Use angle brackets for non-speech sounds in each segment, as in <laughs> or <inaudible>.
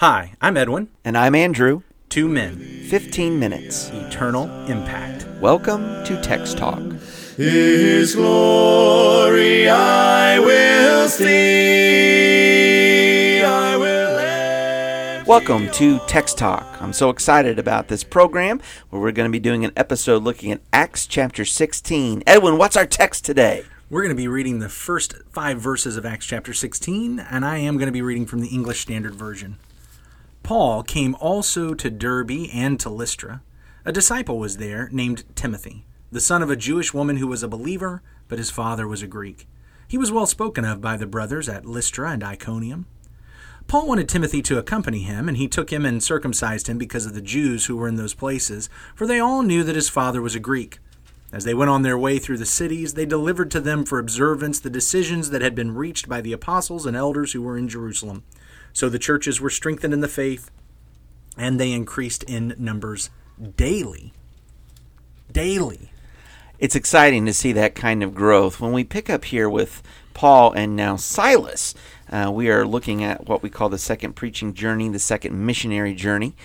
Hi, I'm Edwin. And I'm Andrew. Two men, 15 minutes. eternal impact. Welcome to Text Talk. His glory I will see. I will live. Welcome to Text Talk. I'm so excited about this program where we're going to be doing an episode looking at Acts chapter 16. Edwin, what's our text today? We're going to be reading the first five verses of Acts chapter 16, and I am going to be reading from the English Standard Version. Paul came also to Derbe and to Lystra. A disciple was there named Timothy, the son of a Jewish woman who was a believer, but his father was a Greek. He was well spoken of by the brothers at Lystra and Iconium. Paul wanted Timothy to accompany him, and he took him and circumcised him because of the Jews who were in those places, for they all knew that his father was a Greek. As they went on their way through the cities, they delivered to them for observance the decisions that had been reached by the apostles and elders who were in Jerusalem. So the churches were strengthened in the faith, and they increased in numbers daily. Daily. It's exciting to see that kind of growth. When we pick up here with Paul and now Silas, uh, we are looking at what we call the second preaching journey, the second missionary journey.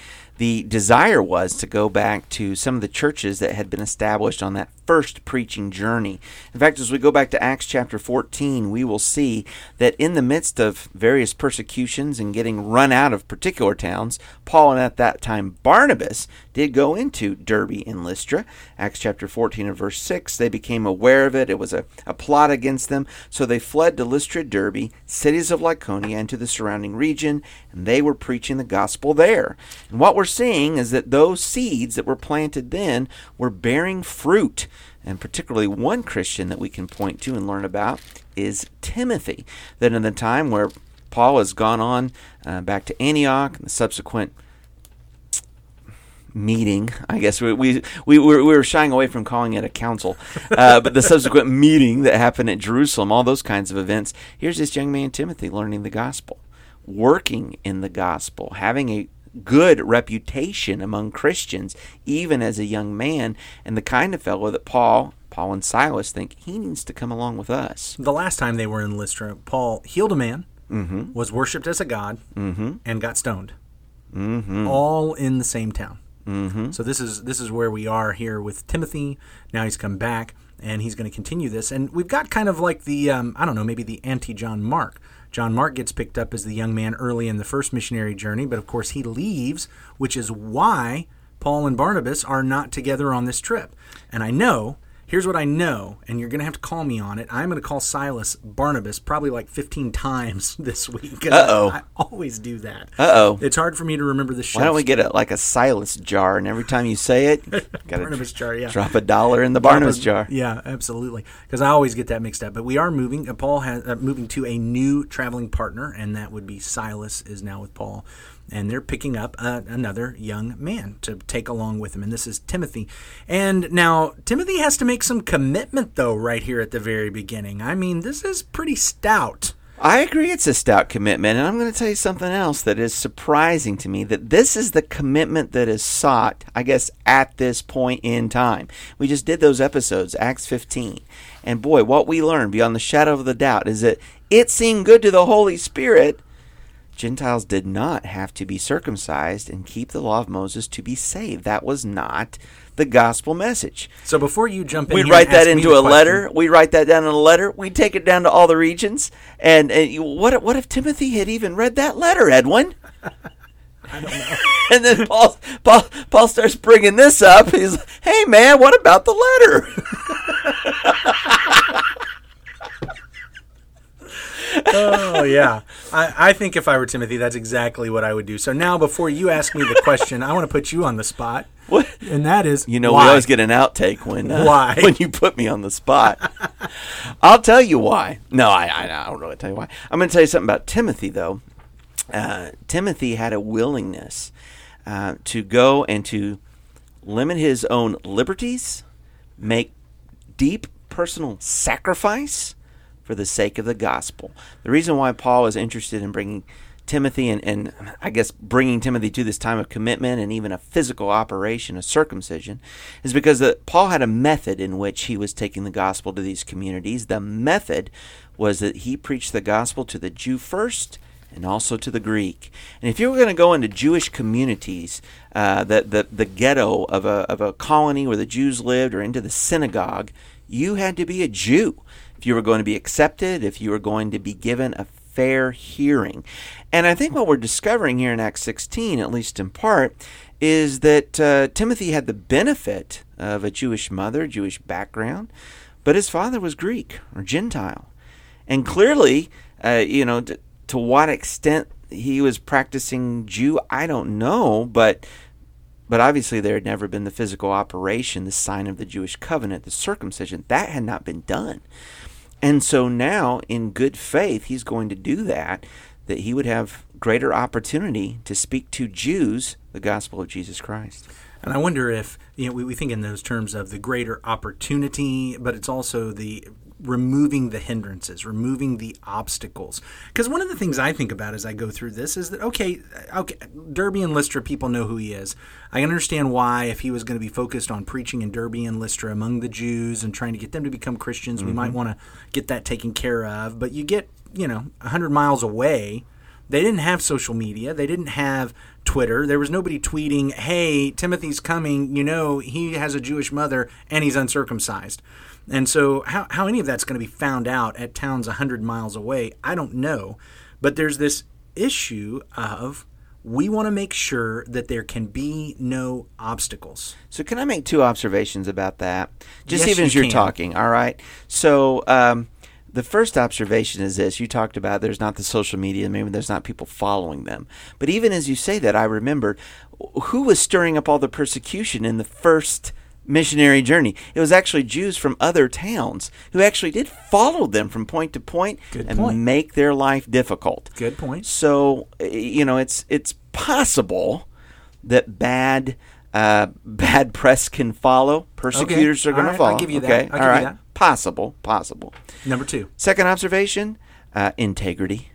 The desire was to go back to some of the churches that had been established on that first preaching journey. In fact, as we go back to Acts chapter 14, we will see that in the midst of various persecutions and getting run out of particular towns, Paul and at that time Barnabas did go into Derbe and Lystra. Acts chapter 14 and verse 6, they became aware of it. It was a, a plot against them. So they fled to Lystra, Derbe, cities of Lycaonia, and to the surrounding region, and they were preaching the gospel there. And what we're seeing is that those seeds that were planted then were bearing fruit. And particularly one Christian that we can point to and learn about is Timothy. That in the time where Paul has gone on uh, back to Antioch and the subsequent meeting. I guess we we we were, we were shying away from calling it a council, uh, <laughs> but the subsequent meeting that happened at Jerusalem, all those kinds of events. Here's this young man Timothy learning the gospel, working in the gospel, having a good reputation among Christians, even as a young man, and the kind of fellow that Paul. Paul and Silas think he needs to come along with us. The last time they were in Lystra, Paul healed a man, Mm-hmm. was worshipped as a god, Mm-hmm. and got stoned. Mm-hmm. All in the same town. Mm-hmm. So this is this is where we are here with Timothy. Now he's come back and he's going to continue this. And we've got kind of like the um, I don't know maybe the anti John Mark. John Mark gets picked up as the young man early in the first missionary journey, but of course he leaves, which is why Paul and Barnabas are not together on this trip. And I know. Here's what I know, and you're going to have to call me on it. I'm going to call Silas Barnabas probably like 15 <laughs> times this week. Uh-oh. I, I always do that. Uh-oh. It's hard for me to remember the show. Why don't we get a, like a Silas jar, and every time you say it, <laughs> Barnabas jar, yeah. drop a dollar in the Barnabas jar. Yeah, absolutely. Because I always get that mixed up. But we are moving. Uh, Paul has uh, moving to a new traveling partner, and that would be Silas is now with Paul, and they're picking up uh, another young man to take along with him, and this is Timothy. And now Timothy has to make some commitment though, right here at the very beginning. I mean, this is pretty stout. I agree it's a stout commitment, and I'm going to tell you something else that is surprising to me that this is the commitment that is sought, I guess, at this point in time. We just did those episodes, Acts 15. And boy, what we learned beyond the shadow of the doubt is that it seemed good to the Holy Spirit. Gentiles did not have to be circumcised and keep the law of Moses to be saved. That was not the gospel message. So before you jump in, We'd write that into a question- letter. We write that down in a letter. We take it down to all the regions. And, and you- what if- what if Timothy had even read that letter, Edwin? <laughs> <laughs> I don't know. and then Paul, Paul Paul starts bringing this up. He's like, "Hey man, what about the letter?" <laughs> oh yeah, I, I think if I were Timothy, that's exactly what I would do. So now, before you ask me the question, I want to put you on the spot, what? and that is, You know, why? we always get an outtake when uh, Why? <laughs> when you put me on the spot. I'll tell you why. No, I, I I don't really tell you why. I'm going to tell you something about Timothy though. Uh, Timothy had a willingness uh, to go and to limit his own liberties, make deep personal sacrifice for the sake of the gospel. The reason why Paul is interested in bringing Timothy and, and I guess bringing Timothy to this time of commitment and even a physical operation, a circumcision, is because that Paul had a method in which he was taking the gospel to these communities. The method was that he preached the gospel to the Jew first and also to the Greek. And if you were going to go into Jewish communities, uh, the, the, the ghetto of a, of a colony where the Jews lived, or into the synagogue, you had to be a Jew if you were going to be accepted, if you were going to be given a fair hearing. And I think what we're discovering here in Acts 16, at least in part, is that uh, Timothy had the benefit of a Jewish mother, Jewish background, but his father was Greek or Gentile. And clearly, uh, you know, to, to what extent he was practicing Jew, I don't know, but but obviously there had never been the physical operation, the sign of the Jewish covenant, the circumcision. That had not been done. And so now, in good faith, he's going to do that, that he would have greater opportunity to speak to Jews the gospel of Jesus Christ. And I wonder if, you know, we, we think in those terms of the greater opportunity, but it's also the removing the hindrances, removing the obstacles. Because one of the things I think about as I go through this is that okay, okay, Derbe and Lystra, people know who he is. I understand why if he was going to be focused on preaching in Derbe and Lystra among the Jews and trying to get them to become Christians, mm-hmm. we might want to get that taken care of. But you get, you know, hundred miles away. They didn't have social media. They didn't have Twitter. There was nobody tweeting, "Hey, Timothy's coming. You know, he has a Jewish mother and he's uncircumcised." And so, how, how any of that's going to be found out at towns 100 miles away, I don't know. But there's this issue of we want to make sure that there can be no obstacles. So, can I make two observations about that? Just yes, even as you you're can. talking, all right? So, um, the first observation is this you talked about there's not the social media, maybe there's not people following them. But even as you say that, I remember who was stirring up all the persecution in the first missionary journey. It was actually Jews from other towns who actually did follow them from point to point Good and point. make their life difficult. Good point. So uh, you know, it's it's possible that bad uh, <laughs> bad press can follow. Persecutors Okay. are going All to right. I'll follow. give you that. okay, I'll all give you that. Possible, possible. Number two. Second observation: uh, integrity.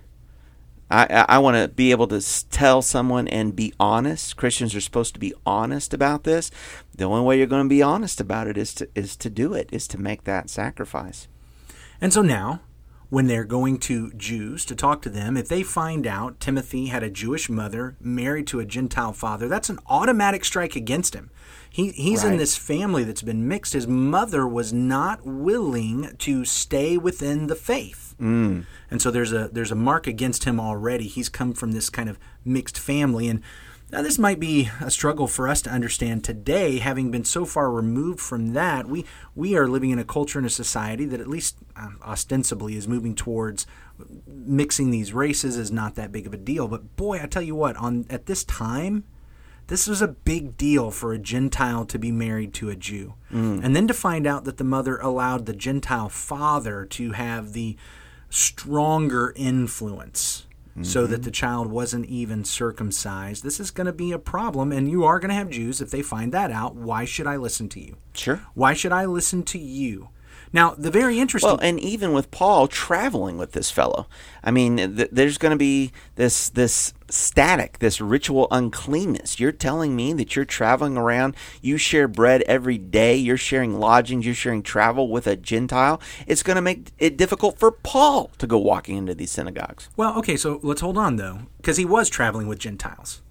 I, I, I want to be able to tell someone and be honest. Christians are supposed to be honest about this. The only way you're going to be honest about it is to is to do it, is to make that sacrifice. And so now, when they're going to Jews to talk to them, if they find out Timothy had a Jewish mother married to a Gentile father, that's an automatic strike against him. He, he's in this family that's been mixed. His mother was not willing to stay within the faith. Mm. And so there's a there's a mark against him already. He's come from this kind of mixed family and now, this might be a struggle for us to understand today, having been so far removed from that. We we are living in a culture and a society that, at least um, ostensibly, is moving towards mixing these races is not that big of a deal. But boy, I tell you what, on at this time, this was a big deal for a Gentile to be married to a Jew, and then to find out that the mother allowed the Gentile father to have the stronger influence so that mm-hmm. the child wasn't even circumcised. This is going to be a problem, and you are going to have Jews if they find that out. Why should I listen to you? Sure. Why should I listen to you? Now, the very interesting. Well, and even with Paul traveling with this fellow, I mean, th- there's going to be this this static, this ritual uncleanness. You're telling me that you're traveling around, you share bread every day, you're sharing lodgings, you're sharing travel with a Gentile. It's going to make it difficult for Paul to go walking into these synagogues. well, okay, so let's hold on though, because he was traveling with Gentiles.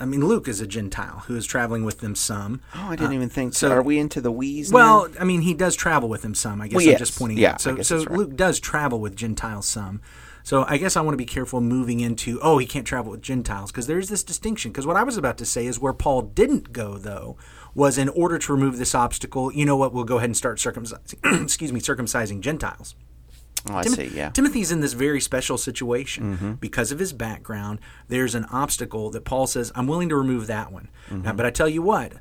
I mean, Luke is a Gentile who is traveling with them some. Oh, I didn't uh, even think. so- are we into the wheeze? Well, now? I mean, he does travel with them some. I guess Well, I'm yes. just pointing Yeah, out. So, so right. Luke does travel with Gentiles some. So I guess I want to be careful moving into oh he can't travel with Gentiles because there's this distinction. Because what I was about to say is where Paul didn't go though was in order to remove this obstacle. You know what? We'll go ahead and start circumcising. <clears throat> excuse me, circumcising Gentiles. Oh, I Tim- see. Yeah. Timothy's in this very special situation Mm-hmm. because of his background. There's an obstacle that Paul says, I'm willing to remove that one. Mm-hmm. Now, but I tell you what,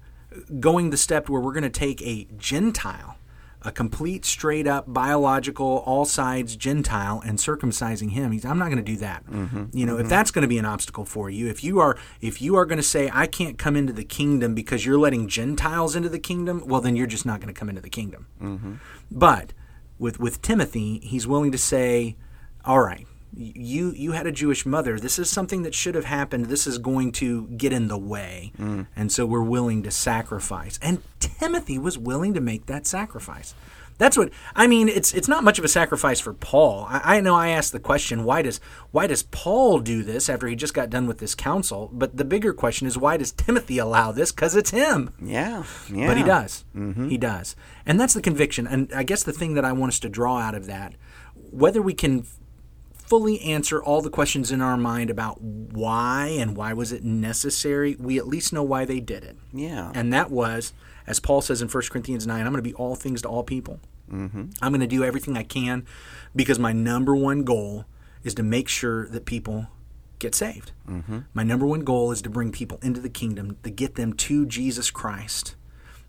going the step where we're going to take a Gentile, a complete, straight up, biological, all sides Gentile, and circumcising him, he's, I'm not going to do that. Mm-hmm. You know, if that's going to be an obstacle for you, if you are, if you are going to say, I can't come into the kingdom because you're letting Gentiles into the kingdom, well, then you're just not going to come into the kingdom. Mm-hmm. But with with Timothy, he's willing to say, "All right, you you had a Jewish mother. This is something that should have happened. This is going to get in the way, mm. and so we're willing to sacrifice." And Timothy was willing to make that sacrifice. That's what I mean. It's it's not much of a sacrifice for Paul. I, I, know I asked the question, why does why does Paul do this after he just got done with this council? But the bigger question is, why does Timothy allow this? Because it's him. Yeah, yeah. But he does. Mm-hmm. He does, and that's the conviction. And I guess the thing that I want us to draw out of that, whether we can fully answer all the questions in our mind about why and why was it necessary, we at least know why they did it. Yeah. And that was, as Paul says in 1 Corinthians 9, I'm going to be all things to all people. Mm-hmm. I'm going to do everything I can because my number one goal is to make sure that people get saved. Mm-hmm. My number one goal is to bring people into the kingdom, to get them to Jesus Christ.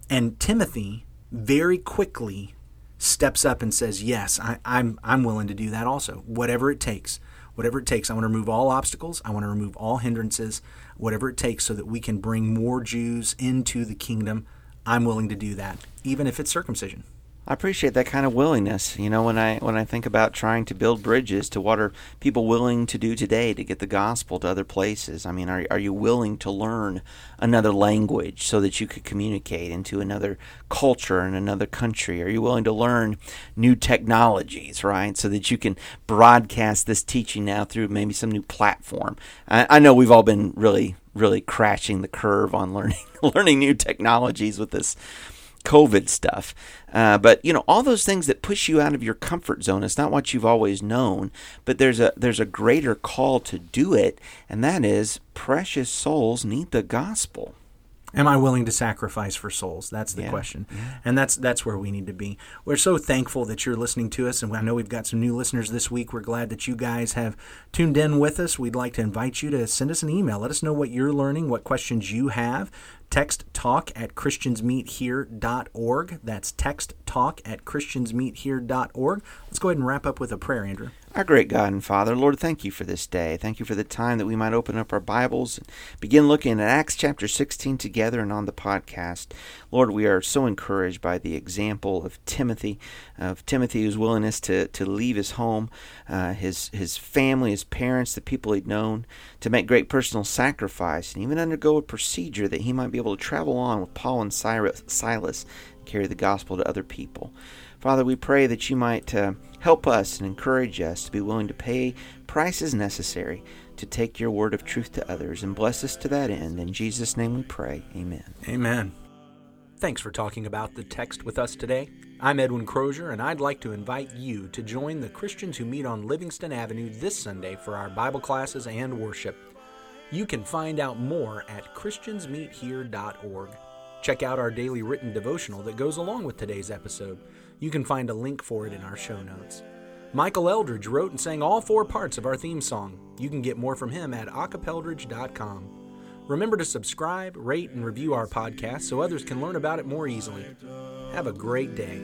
And Timothy very quickly steps up and says, "Yes, I, I'm I'm willing to do that also. Whatever it takes, whatever it takes. I want to remove all obstacles. I want to remove all hindrances. Whatever it takes, so that we can bring more Jews into the kingdom. I'm willing to do that, even if it's circumcision." I appreciate that kind of willingness. You know, when I when I think about trying to build bridges to what are people willing to do today to get the gospel to other places. I mean, are are you willing to learn another language so that you could communicate into another culture and another country? Are you willing to learn new technologies, right, so that you can broadcast this teaching now through maybe some new platform? I, I know we've all been really really crashing the curve on learning <laughs> learning new technologies with this COVID stuff. Uh, but you know all those things that push you out of your comfort zone. It's not what you've always known, but there's a there's a greater call to do it, and that is precious souls need the gospel. Am I willing to sacrifice for souls? That's the yeah. question, yeah. and that's that's where we need to be. We're so thankful that you're listening to us, and I know we've got some new listeners this week. We're glad that you guys have tuned in with us. We'd like to invite you to send us an email. Let us know what you're learning, what questions you have. Text talk at christiansmeethere.org. That's text talk at christiansmeethere.org. Let's go ahead and wrap up with a prayer, Andrew. Our great God and Father, Lord, thank you for this day. Thank you for the time that we might open up our Bibles and begin looking at Acts chapter 16 together and on the podcast. Lord, we are so encouraged by the example of Timothy, of Timothy's willingness to, to leave his home, uh, his, his family, his parents, the people he'd known, to make great personal sacrifice and even undergo a procedure that he might be able to travel on with Paul and Silas, and carry the gospel to other people. Father, we pray that you might uh, help us and encourage us to be willing to pay prices necessary to take your word of truth to others and bless us to that end. In Jesus' name we pray. Amen. Amen. Thanks for talking about the text with us today. I'm Edwin Crozier, and I'd like to invite you to join the Christians who meet on Livingston Avenue this Sunday for our Bible classes and worship. You can find out more at ChristiansMeetHere.org. Check out our daily written devotional that goes along with today's episode. You can find a link for it in our show notes. Michael Eldridge wrote and sang all four parts of our theme song. You can get more from him at acapeldridge.com. Remember to subscribe, rate, and review our podcast so others can learn about it more easily. Have a great day.